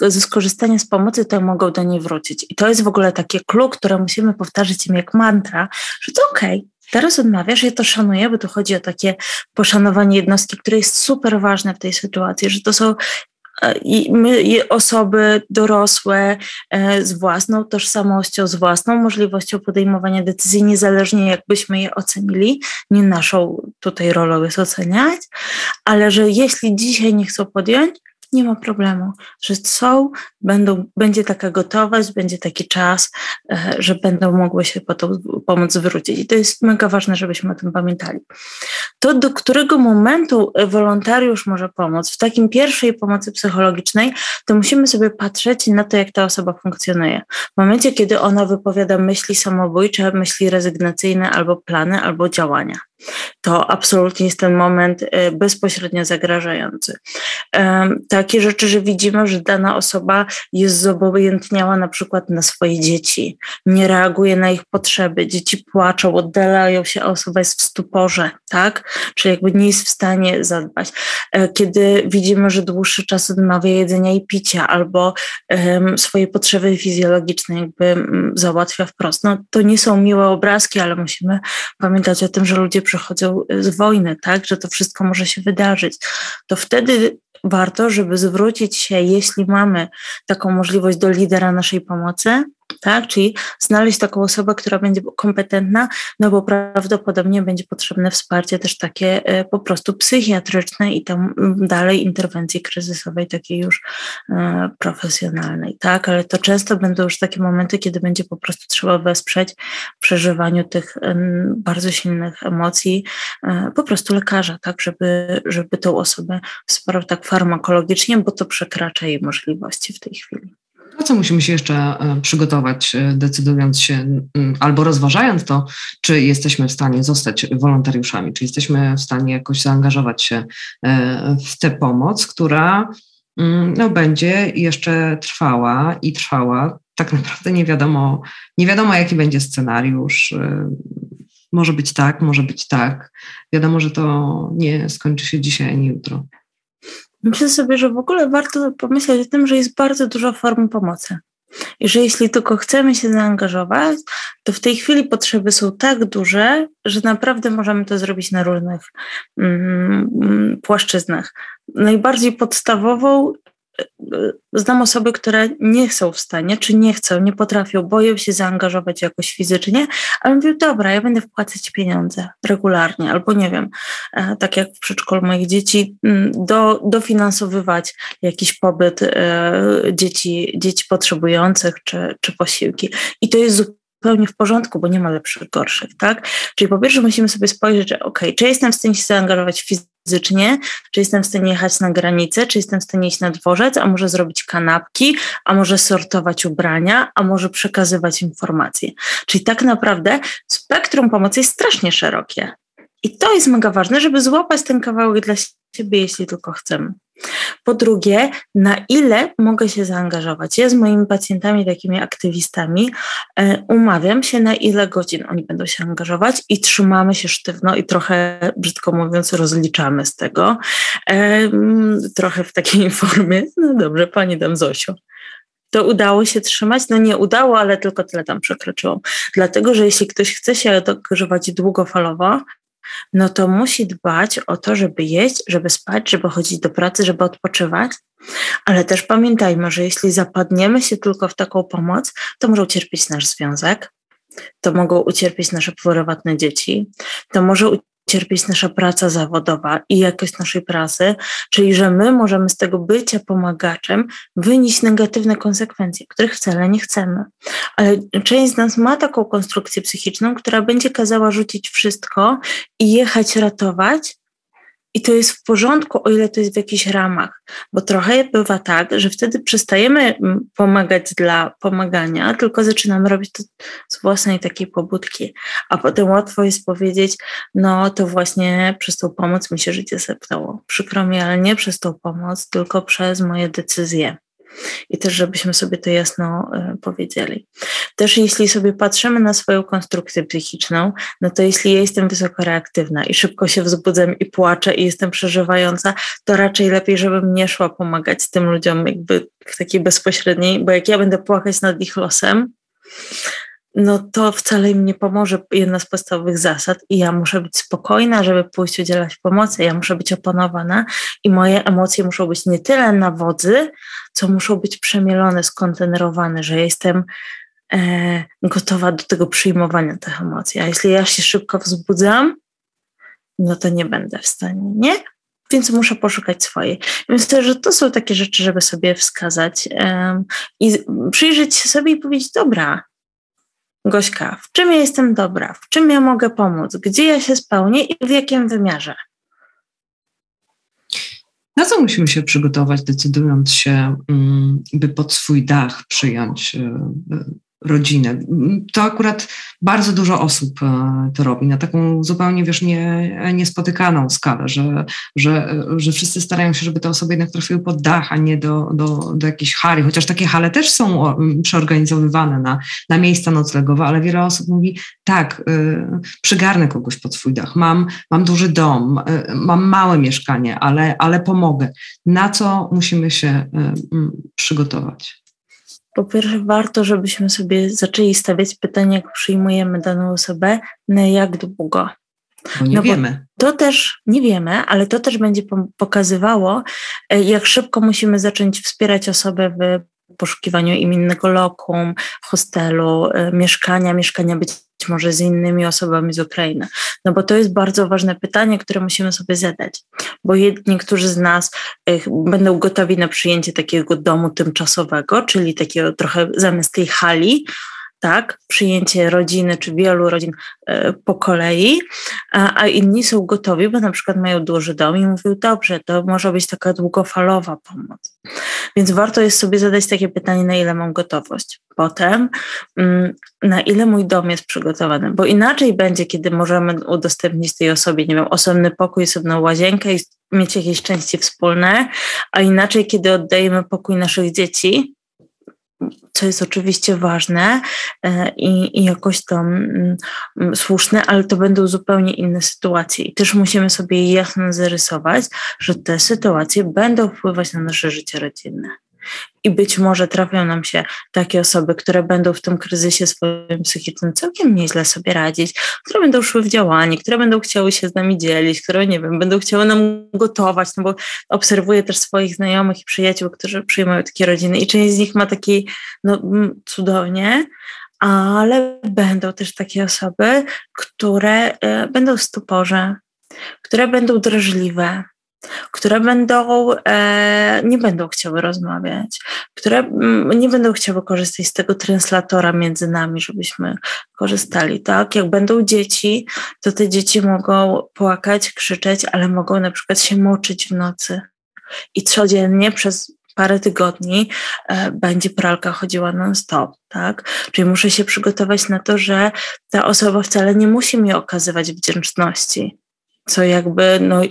S2: ze skorzystania z pomocy, to mogą do niej wrócić. I to jest w ogóle takie clue, które musimy powtarzać im jak mantra, że to okej, okay, Teraz odmawiasz, ja to szanuję, bo tu chodzi o takie poszanowanie jednostki, które jest super ważne w tej sytuacji, że to są i my, osoby dorosłe e, z własną tożsamością, z własną możliwością podejmowania decyzji, niezależnie jakbyśmy je ocenili, nie naszą tutaj rolą jest oceniać, ale że jeśli dzisiaj nie chcą podjąć, nie ma problemu, że są, będą, będzie taka gotowość, będzie taki czas, e, że będą mogły się po tą pomoc zwrócić. I to jest mega ważne, żebyśmy o tym pamiętali. To, do którego momentu wolontariusz może pomóc, w takim pierwszej pomocy psychologicznej, to musimy sobie patrzeć na to, jak ta osoba funkcjonuje. W momencie, kiedy ona wypowiada myśli samobójcze, myśli rezygnacyjne albo plany, albo działania to absolutnie jest ten moment y, bezpośrednio zagrażający. Takie rzeczy, że widzimy, że dana osoba jest zobojętniała na przykład na swoje dzieci, nie reaguje na ich potrzeby, dzieci płaczą, oddalają się, a osoba jest w stuporze, tak? Czyli jakby nie jest w stanie zadbać. E, kiedy widzimy, że dłuższy czas odmawia jedzenia i picia albo swoje potrzeby fizjologiczne jakby um, załatwia wprost, no to nie są miłe obrazki, ale musimy pamiętać o tym, że ludzie przychodzą z wojny, tak, że to wszystko może się wydarzyć, to wtedy warto, żeby zwrócić się, jeśli mamy taką możliwość do lidera naszej pomocy, tak? Czyli znaleźć taką osobę, która będzie kompetentna, no bo prawdopodobnie będzie potrzebne wsparcie też takie e, po prostu psychiatryczne i tam dalej interwencji kryzysowej, takiej już e, profesjonalnej, tak? Ale to często będą już takie momenty, kiedy będzie po prostu trzeba wesprzeć w przeżywaniu tych bardzo silnych emocji e, po prostu lekarza, tak? Żeby, żeby tą osobę wsparł tak farmakologicznie, bo to przekracza jej możliwości w tej chwili.
S1: Co musimy się jeszcze e, przygotować, e, decydując się albo rozważając to, czy jesteśmy w stanie zostać wolontariuszami, czy jesteśmy w stanie jakoś zaangażować się e, w tę pomoc, która no, będzie jeszcze trwała i trwała. Tak naprawdę nie wiadomo, nie wiadomo, jaki będzie scenariusz. Może być tak, może być tak. Wiadomo, że to nie skończy się dzisiaj ani jutro.
S2: Myślę sobie, że w ogóle warto pomyśleć o tym, że jest bardzo dużo form pomocy. I że jeśli tylko chcemy się zaangażować, to w tej chwili potrzeby są tak duże, że naprawdę możemy to zrobić na różnych mm, płaszczyznach. Najbardziej podstawową znam osoby, które nie są w stanie, czy nie chcą, nie potrafią, boją się zaangażować jakoś fizycznie, ale mówią, dobra, ja będę wpłacać pieniądze regularnie, albo nie wiem, e, tak jak w przedszkolu moich dzieci, mm, do, dofinansowywać jakiś pobyt e, dzieci, dzieci potrzebujących, czy, czy posiłki. I to jest zupełnie w porządku, bo nie ma lepszych, gorszych, tak? Czyli po pierwsze musimy sobie spojrzeć, że ok, czy jestem w stanie się zaangażować fizycznie, fizycznie, czy jestem w stanie jechać na granicę, czy jestem w stanie iść na dworzec, a może zrobić kanapki, a może sortować ubrania, a może przekazywać informacje. Czyli tak naprawdę spektrum pomocy jest strasznie szerokie. I to jest mega ważne, żeby złapać ten kawałek dla siebie, jeśli tylko chcemy. Po drugie, na ile mogę się zaangażować? Ja z moimi pacjentami, takimi aktywistami, e, umawiam się, na ile godzin oni będą się angażować i trzymamy się sztywno i trochę, brzydko mówiąc, rozliczamy z tego. E, trochę w takiej formie, no dobrze, pani dam Zosiu to udało się trzymać? No nie udało, ale tylko tyle tam przekroczyłam. Dlatego, że jeśli ktoś chce się angażować długofalowo, no to musi dbać o to, żeby jeść, żeby spać, żeby chodzić do pracy, żeby odpoczywać. Ale też pamiętajmy, że jeśli zapadniemy się tylko w taką pomoc, to może ucierpieć nasz związek, to mogą ucierpieć nasze prywatne dzieci, to może cierpieć nasza praca zawodowa i jakość naszej pracy, czyli że my możemy z tego bycia pomagaczem wynieść negatywne konsekwencje, których wcale nie chcemy. Ale część z nas ma taką konstrukcję psychiczną, która będzie kazała rzucić wszystko i jechać ratować, i to jest w porządku, o ile to jest w jakichś ramach, bo trochę bywa tak, że wtedy przestajemy mm, pomagać dla pomagania, tylko zaczynamy robić to z własnej takiej pobudki, a potem łatwo jest powiedzieć, no to właśnie przez tą pomoc mi się życie zeptało. Przykro mi, ale nie przez tą pomoc, tylko przez moje decyzje. I też, żebyśmy sobie to jasno y, powiedzieli. Też jeśli sobie patrzymy na swoją konstrukcję psychiczną, no to jeśli ja jestem wysoko reaktywna i szybko się wzbudzam i płaczę i jestem przeżywająca, to raczej lepiej, żebym nie szła pomagać tym ludziom jakby w takiej bezpośredniej, bo jak ja będę płakać nad ich losem, no to wcale im nie pomoże jedna z podstawowych zasad i ja muszę być spokojna, żeby pójść udzielać pomocy, ja muszę być opanowana i moje emocje muszą być nie tyle na wodzy, co muszą być przemielone, skontenerowane, że jestem e, gotowa do tego przyjmowania tych emocji. A jeśli ja się szybko wzbudzam, no to nie będę w stanie, nie? Więc muszę poszukać swojej. Myślę, że to są takie rzeczy, żeby sobie wskazać i przyjrzeć się sobie i powiedzieć, dobra, Gośka, w czym ja jestem dobra, w czym ja mogę pomóc, gdzie ja się spełnię i w jakim wymiarze.
S1: Na co musimy się przygotować, decydując się, mm, by pod swój dach przyjąć e, e, rodzinę. To akurat bardzo dużo osób e, to robi na taką zupełnie, wiesz, nie, niespotykaną skalę, że, że, że wszyscy starają się, żeby te osoby jednak trafiły pod dach, a nie do, do, do jakiejś hali, chociaż takie hale też są przeorganizowywane na, na miejsca noclegowe, ale wiele osób mówi, tak, y, przygarnę kogoś pod swój dach, mam, mam duży dom, y, mam małe mieszkanie, ale, ale pomogę. Na co musimy się przygotować?
S2: Po pierwsze, warto, żebyśmy sobie zaczęli stawiać pytanie, jak przyjmujemy daną osobę, na jak długo.
S1: Bo nie no wiemy.
S2: To też nie wiemy, ale to też będzie pokazywało, e, jak szybko musimy zacząć wspierać osobę w poszukiwaniu im innego lokum, hostelu, e, mieszkania, mieszkania być może z innymi osobami z Ukrainy. No bo to jest bardzo ważne pytanie, które musimy sobie zadać, bo niektórzy z nas będą gotowi na przyjęcie takiego domu tymczasowego, czyli takiego trochę zamiast tej hali, tak, przyjęcie rodziny czy wielu rodzin e, po kolei, a, a, inni są gotowi, bo na przykład mają duży dom i mówią, dobrze, to może być taka długofalowa pomoc. Więc warto jest sobie zadać takie pytanie, na ile mam gotowość. Potem, mm, na ile mój dom jest przygotowany, bo inaczej będzie, kiedy możemy udostępnić tej osobie, nie wiem, osobny pokój, osobną łazienkę i mieć jakieś części wspólne, a inaczej, kiedy oddajemy pokój naszych dzieci, co jest oczywiście ważne e, i, i jakoś tam mm, słuszne, ale to będą zupełnie inne sytuacje. I też musimy sobie jasno zarysować, że te sytuacje będą wpływać na nasze życie rodzinne. I być może trafią nam się takie osoby, które będą w tym kryzysie swoim psychicznym całkiem nieźle sobie radzić, które będą szły w działanie, które będą chciały się z nami dzielić, które, nie wiem, będą chciały nam gotować, no bo obserwuję też swoich znajomych i przyjaciół, którzy przyjmują takie rodziny i część z nich ma taki, no cudownie, ale będą też takie osoby, które e, będą w stuporze, które będą drażliwe, które będą, e, nie będą chciały rozmawiać, które mm, nie będą chciały korzystać z tego translatora między nami, żebyśmy korzystali, tak? Jak będą dzieci, to te dzieci mogą płakać, krzyczeć, ale mogą na przykład się moczyć w nocy i codziennie przez parę tygodni e, będzie pralka chodziła non-stop, tak? Czyli muszę się przygotować na to, że ta osoba wcale nie musi mi okazywać wdzięczności co jakby no,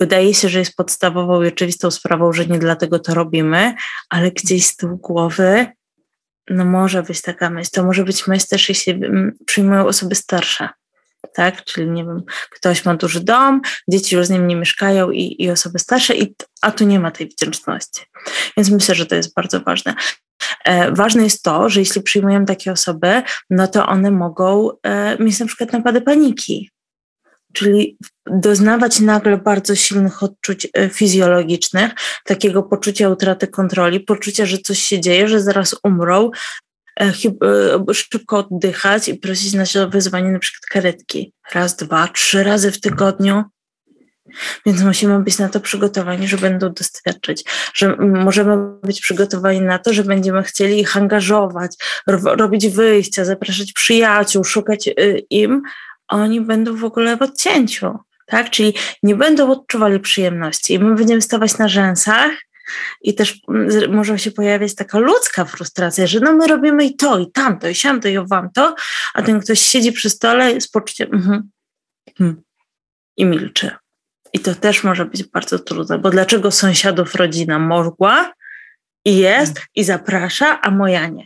S2: wydaje się, że jest podstawową i oczywistą sprawą, że nie dlatego to robimy, ale gdzieś z tyłu głowy no może być taka myśl. To może być myśl też, jeśli mm, przyjmują osoby starsze, tak? Czyli nie wiem, ktoś ma duży dom, dzieci już z nim nie mieszkają i, i osoby starsze, i, a tu nie ma tej wdzięczności. Więc myślę, że to jest bardzo ważne. E, ważne jest to, że jeśli przyjmujemy takie osoby, no to one mogą e, mieć na przykład napady paniki, czyli doznawać nagle bardzo silnych odczuć e, fizjologicznych, takiego poczucia utraty kontroli, poczucia, że coś się dzieje, że zaraz umrą, e, e, szybko oddychać i prosić na wezwanie na przykład karetki. Raz, dwa, trzy razy w tygodniu. Więc musimy być na to przygotowani, że będą doświadczyć, że możemy być przygotowani na to, że będziemy chcieli ich angażować, robić wyjścia, zapraszać przyjaciół, szukać im, oni będą w ogóle w odcięciu, tak? Czyli nie będą odczuwali przyjemności i my będziemy stawać na rzęsach i też mm, może się pojawiać taka ludzka frustracja, że no my robimy i to, i tamto, i siamto, i to, a ten ktoś siedzi przy stole z poczuciem mm, mm, i milczy. I to też może być bardzo trudne, bo dlaczego sąsiadów rodzina mogła, i jest i zaprasza, a moja nie.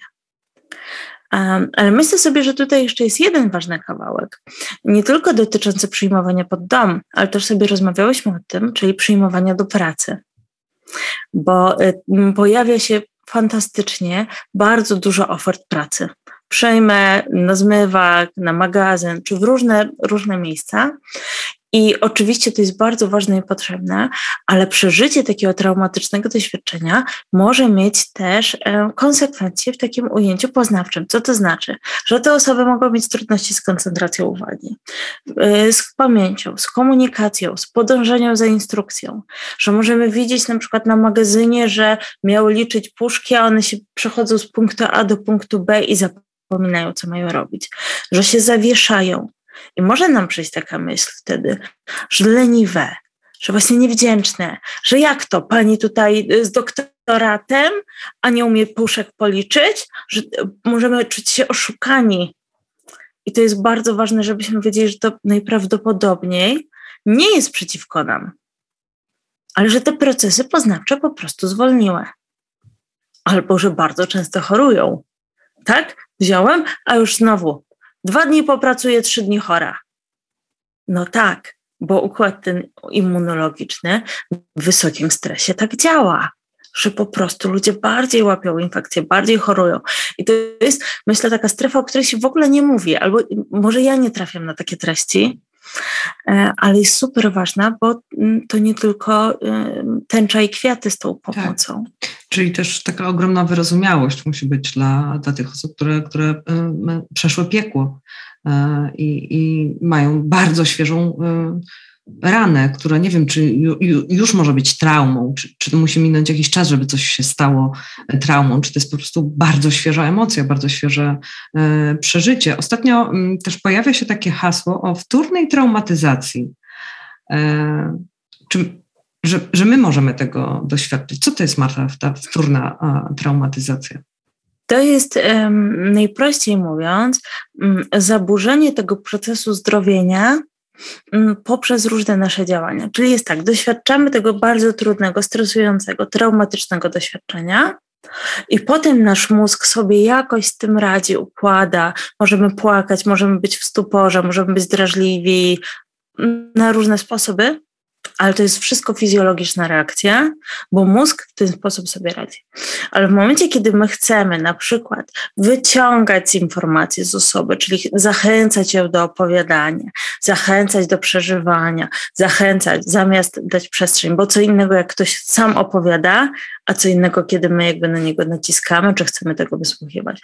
S2: Ale myślę sobie, że tutaj jeszcze jest jeden ważny kawałek, nie tylko dotyczący przyjmowania pod dom, ale też sobie rozmawiałyśmy o tym, czyli przyjmowania do pracy. Bo y, pojawia się fantastycznie bardzo dużo ofert pracy. Przejmę na zmywak, na magazyn, czy w różne, różne miejsca. I oczywiście to jest bardzo ważne i potrzebne, ale przeżycie takiego traumatycznego doświadczenia może mieć też e, konsekwencje w takim ujęciu poznawczym. Co to znaczy? Że te osoby mogą mieć trudności z koncentracją uwagi, e, z pamięcią, z komunikacją, z podążeniem za instrukcją, że możemy widzieć na przykład na magazynie, że miały liczyć puszki, a one się przechodzą z punktu A do punktu B i zapominają, co mają robić, że się zawieszają, i może nam przyjść taka myśl wtedy, że leniwe, że właśnie niewdzięczne, że jak to pani tutaj z doktoratem, a nie umie puszek policzyć, że możemy czuć się oszukani. I to jest bardzo ważne, żebyśmy wiedzieli, że to najprawdopodobniej nie jest przeciwko nam, ale że te procesy poznawcze po prostu zwolniły. Albo że bardzo często chorują. Tak? Wziąłem, a już znowu Dwa dni popracuję, trzy dni chora. No tak, bo układ ten immunologiczny w wysokim stresie tak działa, że po prostu ludzie bardziej łapią infekcje, bardziej chorują. I to jest, myślę, taka strefa, o której się w ogóle nie mówi, albo może ja nie trafiam na takie treści, ale jest super ważna, bo mm, to nie tylko e, tęcza i kwiaty z tą tak. pomocą.
S1: Tak. Czyli też taka ogromna wyrozumiałość musi być dla, dla tych osób, które, które e, przeszły piekło i, i mają bardzo świeżą ranę, która nie wiem, czy już może być traumą, czy, czy musi minąć jakiś czas, żeby coś się stało traumą, czy to jest po prostu bardzo świeża emocja, bardzo świeże e, przeżycie. Ostatnio mm, też pojawia się takie hasło o wtórnej traumatyzacji. E, czy, że, że my możemy tego doświadczyć. Co to jest, Marta, ta wtórna traumatyzacja?
S2: To jest najprościej mówiąc, um, zaburzenie tego procesu zdrowienia Mm, poprzez różne nasze działania. Czyli jest tak, doświadczamy tego bardzo trudnego, stresującego, traumatycznego doświadczenia. I potem nasz mózg sobie jakoś z tym radzi, układa. Możemy płakać, możemy być w stuporze, możemy być drażliwi mm, na różne sposoby, ale to jest wszystko fizjologiczna reakcja, bo mózg w ten sposób sobie radzi. Ale w momencie, kiedy my chcemy na przykład wyciągać informacje z osoby, czyli zachęcać ją do opowiadania, zachęcać do przeżywania, zachęcać zamiast dać przestrzeń, bo co innego, jak ktoś sam opowiada, a co innego, kiedy my jakby na niego naciskamy, czy chcemy tego wysłuchiwać.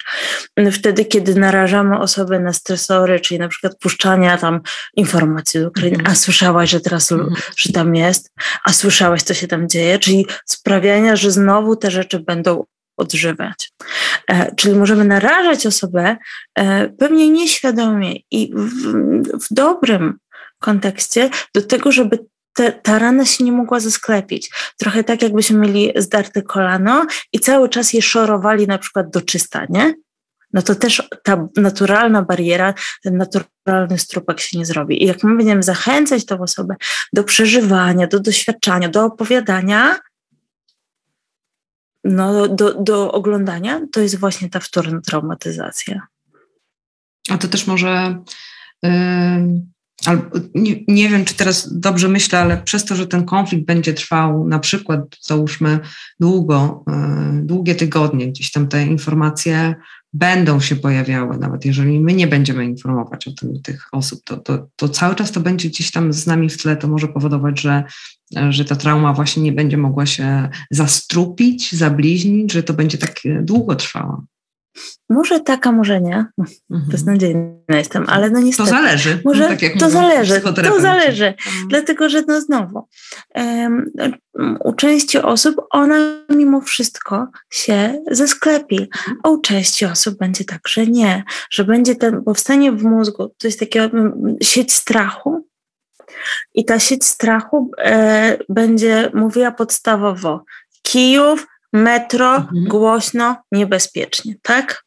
S2: Wtedy, kiedy narażamy osobę na stresory, czyli na przykład puszczania tam informacji z Ukrainy, mhm. a słyszałaś, że teraz, mhm. że tam jest, a słyszałaś, co się tam dzieje, czyli sprawiania, że znowu te rzeczy będą odżywać. E, czyli możemy narażać osobę e, pewnie nieświadomie i w, w dobrym kontekście do tego, żeby te, ta rana się nie mogła zasklepić. Trochę tak, jakbyśmy mieli zdarte kolano i cały czas je szorowali na przykład do czysta, nie? No to też ta naturalna bariera, ten naturalny strupek się nie zrobi. I jak my będziemy zachęcać tę osobę do przeżywania, do doświadczania, do opowiadania, no, do, do oglądania, to jest właśnie ta wtórna traumatyzacja.
S1: A to też może. Yy nie, nie, wiem, czy teraz dobrze myślę, ale przez to, że ten konflikt będzie trwał na przykład, załóżmy, długo, e, długie tygodnie, gdzieś tam te informacje będą się pojawiały, nawet jeżeli my nie będziemy informować o tym tych osób, to, to, to cały czas to będzie gdzieś tam z nami w tle, to może powodować, że, że ta trauma właśnie nie będzie mogła się zastrupić, zabliźnić, że to będzie tak długo trwało.
S2: Może taka, może nie. Mhm. Beznadziejna jestem, ale no niestety.
S1: To zależy.
S2: Może tak to zależy, to zależy. Mhm. Dlatego, że no znowu, um, u części osób ona mimo wszystko się zesklepi, a u części osób będzie tak, że nie, że będzie ten, powstanie w mózgu, to jest taka sieć strachu, i ta sieć strachu e, będzie mówiła podstawowo Kijów, metro, mhm. głośno, niebezpiecznie, tak?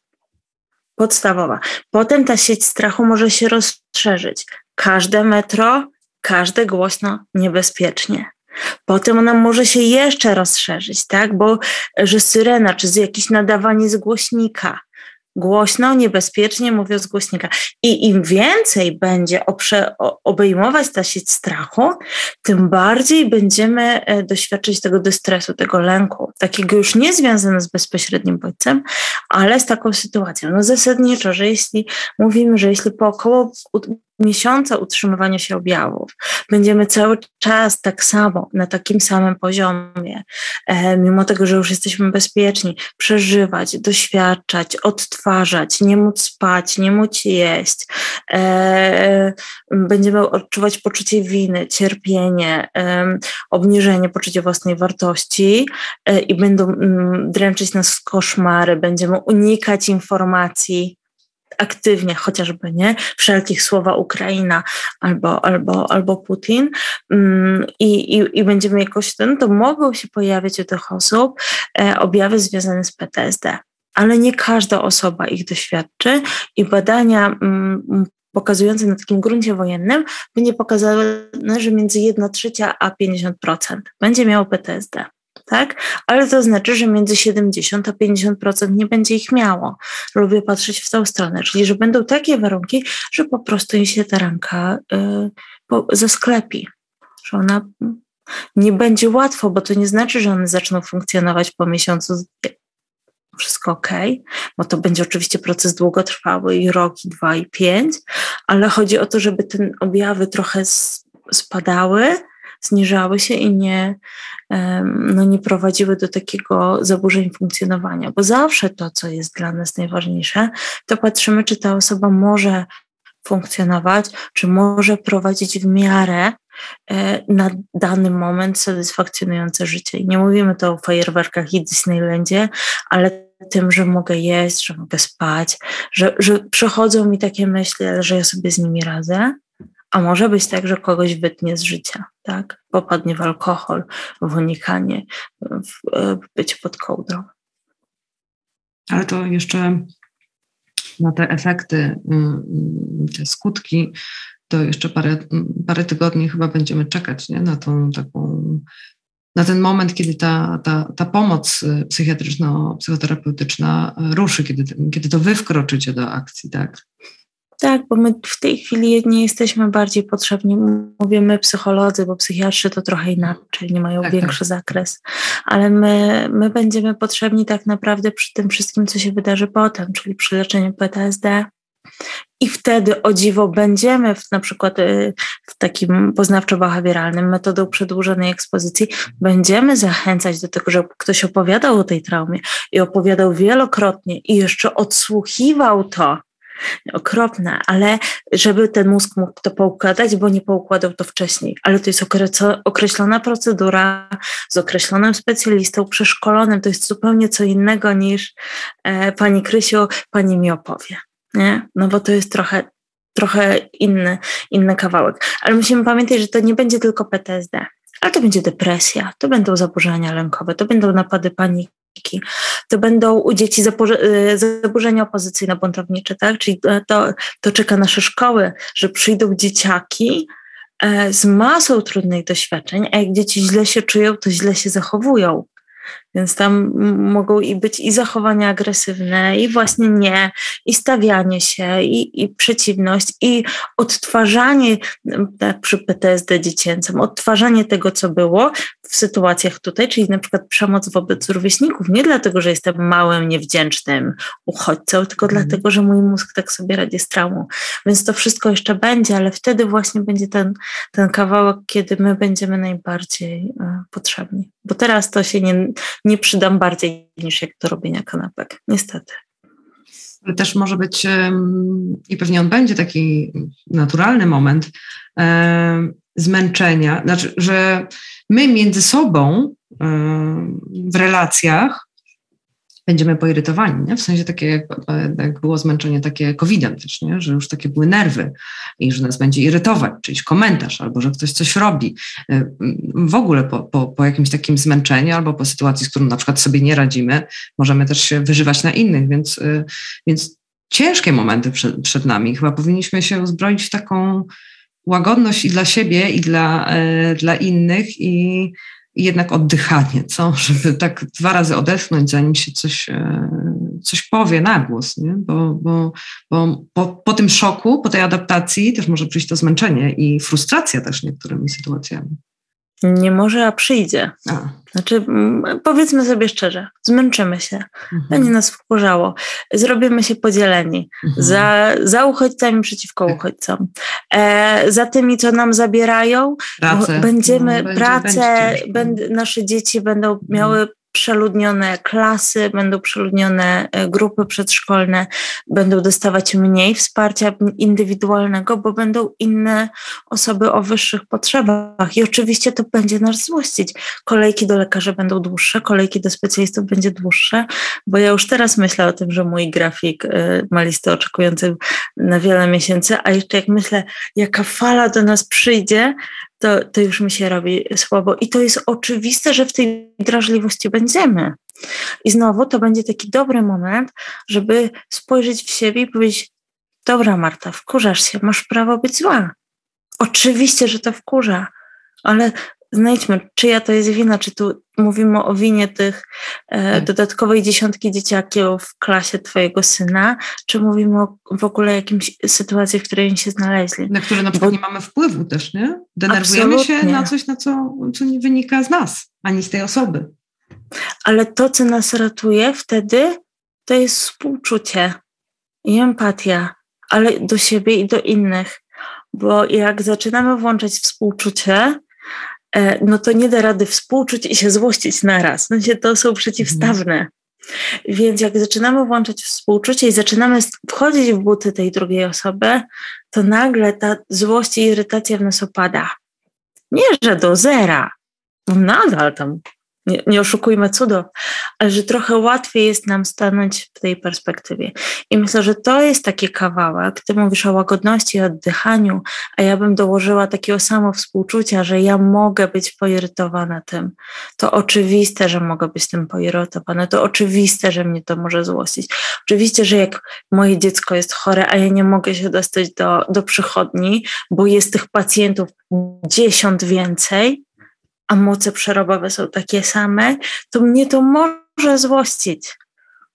S2: Podstawowa. Potem ta sieć strachu może się rozszerzyć. Każde metro, każde głośno, niebezpiecznie. Potem ona może się jeszcze rozszerzyć, tak? Bo że syrena, czy z jakieś nadawanie z głośnika, głośno, niebezpiecznie mówiąc głośnika. I im więcej będzie oprze, obejmować ta sieć strachu, tym bardziej będziemy e, doświadczyć tego dystresu, tego lęku, takiego już nie związanego z bezpośrednim bodźcem, ale z taką sytuacją. No zasadniczo, że jeśli mówimy, że jeśli po około miesiąca utrzymywania się objawów. Będziemy cały czas tak samo, na takim samym poziomie, e, mimo tego, że już jesteśmy bezpieczni, przeżywać, doświadczać, odtwarzać, nie móc spać, nie móc jeść. E, będziemy odczuwać poczucie winy, cierpienie, e, obniżenie poczucia własnej wartości i będą mm, dręczyć nas koszmary, będziemy unikać informacji, aktywnie chociażby, nie? Wszelkich słowa Ukraina albo, albo, albo Putin mm, i, i, i będziemy jakoś ten, to mogą się pojawić u tych osób e, objawy związane z PTSD. Ale nie każda osoba ich doświadczy i badania mm, pokazujące na takim gruncie wojennym będzie pokazały, że między 1 trzecia a 50% będzie miało PTSD tak? Ale to znaczy, że między 70 a 50% nie będzie ich miało. Lubię patrzeć w tą stronę, czyli że będą takie warunki, że po prostu im się ta ranka y, po, zasklepi, że ona nie będzie łatwo, bo to nie znaczy, że one zaczną funkcjonować po miesiącu wszystko ok, bo to będzie oczywiście proces długotrwały i rok, i dwa, i pięć, ale chodzi o to, żeby te objawy trochę spadały, zniżały się i nie, no nie prowadziły do takiego zaburzeń funkcjonowania, bo zawsze to, co jest dla nas najważniejsze, to patrzymy, czy ta osoba może funkcjonować, czy może prowadzić w miarę e, na dany moment satysfakcjonujące życie. I nie mówimy to o fajerwerkach i Disneylandzie, ale tym, że mogę jeść, że mogę spać, że, że przychodzą mi takie myśli, że ja sobie z nimi radzę, a może być tak, że kogoś wytnie z życia, tak? Popadnie w alkohol, w unikanie, w, w bycie pod kołdrą.
S1: Ale to jeszcze na te efekty, y, y, te skutki, to jeszcze parę, parę tygodni chyba będziemy czekać nie? na tą taką na ten moment, kiedy ta, ta, ta pomoc psychiatryczno-psychoterapeutyczna ruszy, kiedy, kiedy to wy wkroczycie do akcji, tak?
S2: Tak, bo my w tej chwili nie jesteśmy bardziej potrzebni. Mówimy psycholodzy, bo psychiatrzy to trochę inaczej, nie mają tak, większy tak. zakres, ale my, my będziemy potrzebni tak naprawdę przy tym wszystkim, co się wydarzy potem, czyli przy leczeniu PTSD. I wtedy o dziwo będziemy w, na przykład y, w takim poznawczo-behawioralnym metodą przedłużonej ekspozycji, będziemy zachęcać do tego, żeby ktoś opowiadał o tej traumie i opowiadał wielokrotnie i jeszcze odsłuchiwał to okropne, ale żeby ten mózg mógł to poukładać, bo nie poukładał to wcześniej. Ale to jest określona procedura z określonym specjalistą, przeszkolonym. To jest zupełnie co innego niż e, pani Krysiu, pani mi opowie. Nie? No bo to jest trochę, trochę inny, inny kawałek. Ale musimy pamiętać, że to nie będzie tylko PTSD ale to będzie depresja, to będą zaburzenia lękowe, to będą napady paniki, to będą u dzieci y, zaburzenia opozycyjno-buntownicze, tak? Czyli to, to czeka nasze szkoły, że przyjdą dzieciaki e, z masą trudnych doświadczeń, a jak dzieci źle się czują, to źle się zachowują. Więc tam mogą i być i zachowania agresywne, i właśnie nie, i stawianie się, i, i przeciwność, i odtwarzanie tak, przy PTSD dziecięcym, odtwarzanie tego, co było w sytuacjach tutaj, czyli na przykład przemoc wobec rówieśników, nie dlatego, że jestem małym, niewdzięcznym uchodźcą, tylko mm. dlatego, że mój mózg tak sobie radzi z traumą. Więc to wszystko jeszcze będzie, ale wtedy właśnie będzie ten, ten kawałek, kiedy my będziemy najbardziej y, potrzebni. Bo teraz to się nie, nie przydam bardziej niż jak do robienia kanapek, niestety.
S1: Ale też może być, i pewnie on będzie taki naturalny moment zmęczenia, znaczy, że my między sobą w relacjach będziemy poirytowani, nie? w sensie takie, jak, jak było zmęczenie takie COVID-em też, nie? że już takie były nerwy i że nas będzie irytować, czyjś komentarz, albo że ktoś coś robi. W ogóle po, po, po jakimś takim zmęczeniu, albo po sytuacji, z którą na przykład sobie nie radzimy, możemy też się wyżywać na innych, więc, więc ciężkie momenty przed, przed nami. Chyba powinniśmy się uzbroić w taką łagodność i dla siebie, i dla, e, dla innych, i jednak oddychanie, co? Żeby tak dwa razy odetchnąć, zanim się coś, e, coś powie na głos, nie? Bo, bo, bo po, po tym szoku, po tej adaptacji też może przyjść to zmęczenie i frustracja też niektórymi sytuacjami.
S2: Nie może, a przyjdzie.
S1: A.
S2: Znaczy, mm, powiedzmy sobie szczerze, zmęczymy się,
S1: Mhm.
S2: będzie nas wkurzało, zrobimy się podzieleni
S1: Mhm.
S2: za, za uchodźcami przeciwko
S1: Tak.
S2: uchodźcom, e, za tymi, co nam zabierają,
S1: Pracę.
S2: będziemy,
S1: No, będzie-
S2: pracę,
S1: będzie
S2: będ, nasze dzieci będą miały przeludnione klasy, będą przeludnione e, grupy przedszkolne, będą dostawać mniej wsparcia indywidualnego, bo będą inne osoby o wyższych potrzebach. I oczywiście to będzie nas złościć. Kolejki do lekarza będą dłuższe, kolejki do specjalistów będzie dłuższe, bo ja już teraz myślę o tym, że mój grafik e, ma listę oczekujących na wiele miesięcy, a jeszcze jak myślę, jaka fala do nas przyjdzie, to, to już mi się robi słabo. I to jest oczywiste, że w tej drażliwości będziemy. I znowu to będzie taki dobry moment, żeby spojrzeć w siebie i powiedzieć: Dobra, Marta, wkurzasz się, masz prawo być zła. Oczywiście, że to wkurza, ale znajdźmy, czyja to jest wina, czy tu mówimy o winie tych e,
S1: Tak.
S2: dodatkowej dziesiątki dzieciaków w klasie Twojego syna, czy mówimy o w ogóle jakimś sytuacji, w której oni się znaleźli.
S1: na które na przykład
S2: Bo-
S1: nie mamy wpływu też, nie? Denerwujemy się
S2: Absolutnie.
S1: na coś, na co, co nie wynika z nas, ani z tej osoby.
S2: Ale to, co nas ratuje wtedy, to jest współczucie i empatia, ale do siebie i do innych. Bo jak zaczynamy włączać współczucie, no to nie da rady współczuć i się złościć naraz. W sensie to są przeciwstawne. Więc jak zaczynamy włączać współczucie i zaczynamy wchodzić w buty tej drugiej osoby, to nagle ta złość i irytacja w nas opada. Nie, że do zera, no nadal tam, nie, nie oszukujmy cudów, ale że trochę łatwiej jest nam stanąć w tej perspektywie. I myślę, że to jest taki kawałek. Ty mówisz o łagodności i oddychaniu, a ja bym dołożyła takiego samo współczucia, że ja mogę być poirytowana tym. To oczywiste, że mogę być tym poirytowana. To oczywiste, że mnie to może złościć. Oczywiście, że jak moje dziecko jest chore, a ja nie mogę się dostać do, do przychodni, bo jest tych pacjentów dziesiąt więcej, a moce przerobowe są takie same, to mnie to może złościć.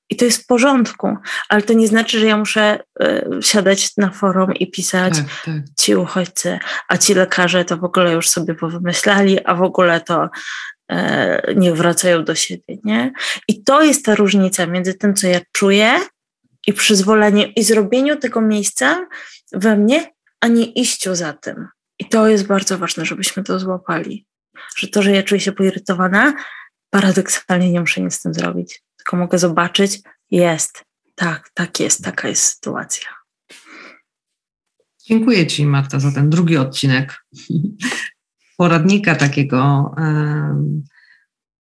S2: I to jest w porządku, ale to nie znaczy, że ja muszę y, siadać na forum i pisać
S1: Tak, tak.
S2: ci uchodźcy, a ci lekarze to w ogóle już sobie powymyślali, a w ogóle to e, nie wracają do siebie, nie? I to jest ta różnica między tym, co ja czuję i przyzwoleniem i zrobieniu tego miejsca we mnie, a nie iściu za tym. I to jest bardzo ważne, żebyśmy to złapali. Że to, że ja czuję się poirytowana, paradoksalnie nie muszę nic z tym zrobić. Tylko mogę zobaczyć, jest, tak, tak jest, taka jest sytuacja.
S1: Dziękuję Ci, Marta, za ten drugi odcinek poradnika takiego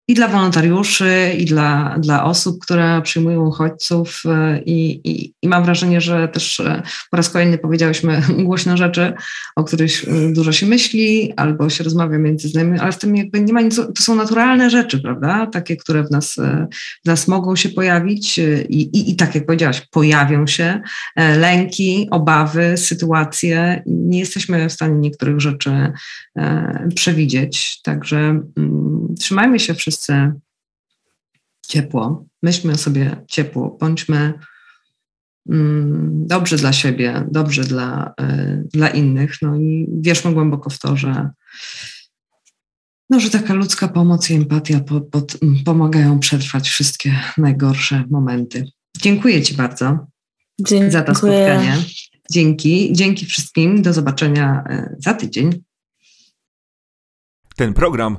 S1: i dla wolontariuszy, i dla, dla osób, które przyjmują uchodźców. e, I, i, I mam wrażenie, że też e, po raz kolejny powiedziałyśmy głośno rzeczy, o których e, dużo się myśli albo się rozmawia między znajomymi, ale w tym jakby nie ma nic, to są naturalne rzeczy, prawda? Takie, które w nas, w nas mogą się pojawić i, i, i tak jak powiedziałaś, pojawią się lęki, obawy, sytuacje. Nie jesteśmy w stanie niektórych rzeczy przewidzieć. Także mm, trzymajmy się wszyscy ciepło, myślmy o sobie ciepło, bądźmy mm, dobrzy dla siebie, dobrzy dla, e, dla innych. No i wierzmy głęboko w to, że, no, że taka ludzka pomoc i empatia po, pod, pomagają przetrwać wszystkie najgorsze momenty. Dziękuję Ci bardzo
S2: Dziękuję.
S1: za to spotkanie. Dzięki. Dzięki wszystkim. Do zobaczenia e, za tydzień.
S3: Ten program